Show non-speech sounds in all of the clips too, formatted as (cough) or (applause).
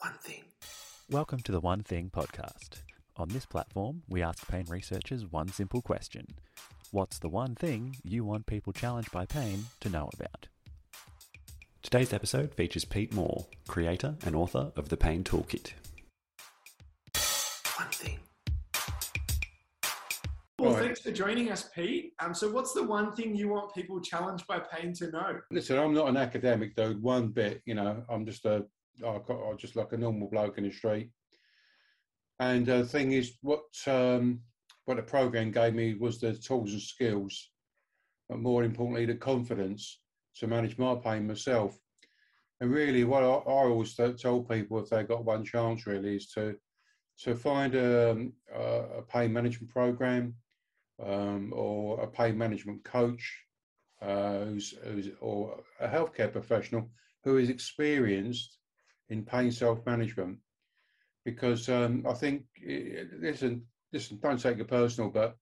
One thing. Welcome to the One Thing podcast. On this platform, we ask pain researchers one simple question What's the one thing you want people challenged by pain to know about? Today's episode features Pete Moore, creator and author of The Pain Toolkit. One thing. Well, Right. thanks for joining us, Pete. Um, so, what's the one thing you want people challenged by pain to know? Listen, I'm not an academic, though, One bit, you know. I'm just a, I just like a normal bloke in the street. And the thing is, what um, what the program gave me was the tools and skills, but more importantly, the confidence to manage my pain myself. And really, what I, I always tell people if they got one chance, really, is to to find a, a, a pain management program um, or a pain management coach uh, who's, who's or a healthcare professional who is experienced in pain self-management because um, I think listen listen don't take it personal but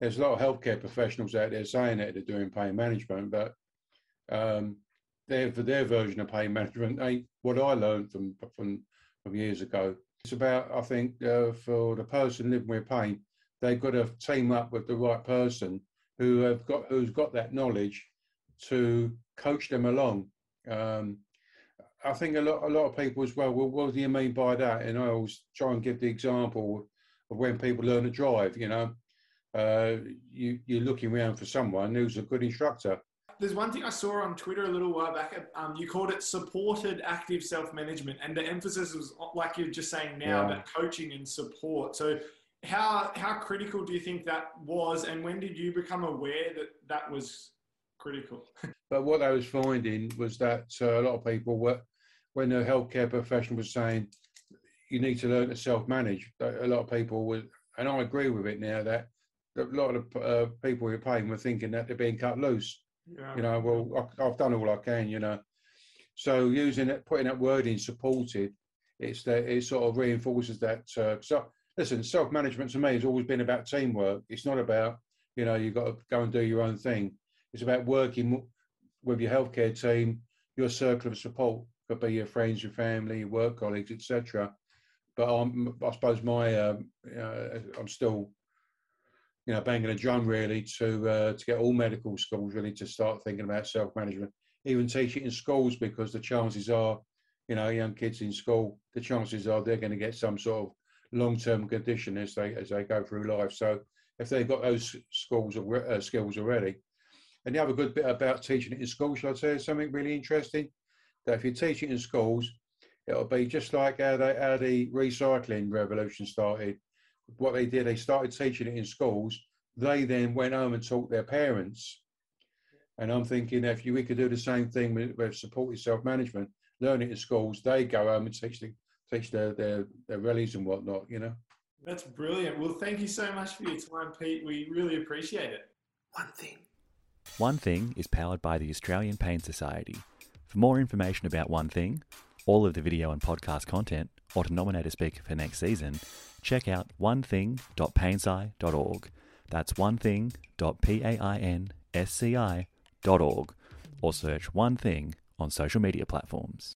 there's a lot of healthcare professionals out there saying that they're doing pain management but um, their their version of pain management ain't what I learned from from from years ago it's about I think uh, for the person living with pain they've got to team up with the right person who have got who's got that knowledge to coach them along. Um, I think a lot a lot of people as well. Well, what do you mean by that? And I always try and give the example of when people learn to drive. You know, uh, you you're looking around for someone who's a good instructor. There's one thing I saw on Twitter a little while back. Um, you called it supported active self management, and the emphasis was like you're just saying now Yeah. about coaching and support. So, how how critical do you think that was, and when did you become aware that that was critical? (laughs) But what I was finding was that uh, a lot of people were, when the healthcare professional was saying, you need to learn to self-manage. A lot of people were, and I agree with it now that a lot of uh, people who are paying were thinking that they're being cut loose. Yeah. You know, well, I, I've done all I can. You know, so using it, putting that word in supported, it's that it sort of reinforces that. Uh, so listen, self-management to me has always been about teamwork. It's not about you know you've got to go and do your own thing. It's about working with your healthcare team, your circle of support could be your friends, your family, your work colleagues, etc. But I'm, I suppose my um, uh, I'm still you know banging a drum really to uh, to get all medical schools really to start thinking about self management, even teach it in schools because the chances are, you know, young kids in school, the chances are they're going to get some sort of long term condition as they as they go through life. So if they've got those schools or uh, skills already, and the other good bit about teaching it in school, shall I tell you something really interesting? That if you teach it in schools, it'll be just like how, they, how the recycling revolution started. What they did, they started teaching it in schools. They then went home and taught their parents. And I'm thinking if you, we could do the same thing with, with supported self-management, learn it in schools, they go home and teach the, teach their, their, their rallies and whatnot, you know? That's brilliant. Well, thank you so much for your time, Pete. We really appreciate it. One thing. One Thing is powered by the Australian Pain Society. For more information about One Thing, all of the video and podcast content, or to nominate a speaker for next season, check out onething.painsci.org. That's onething.painsci.org or search One Thing on social media platforms.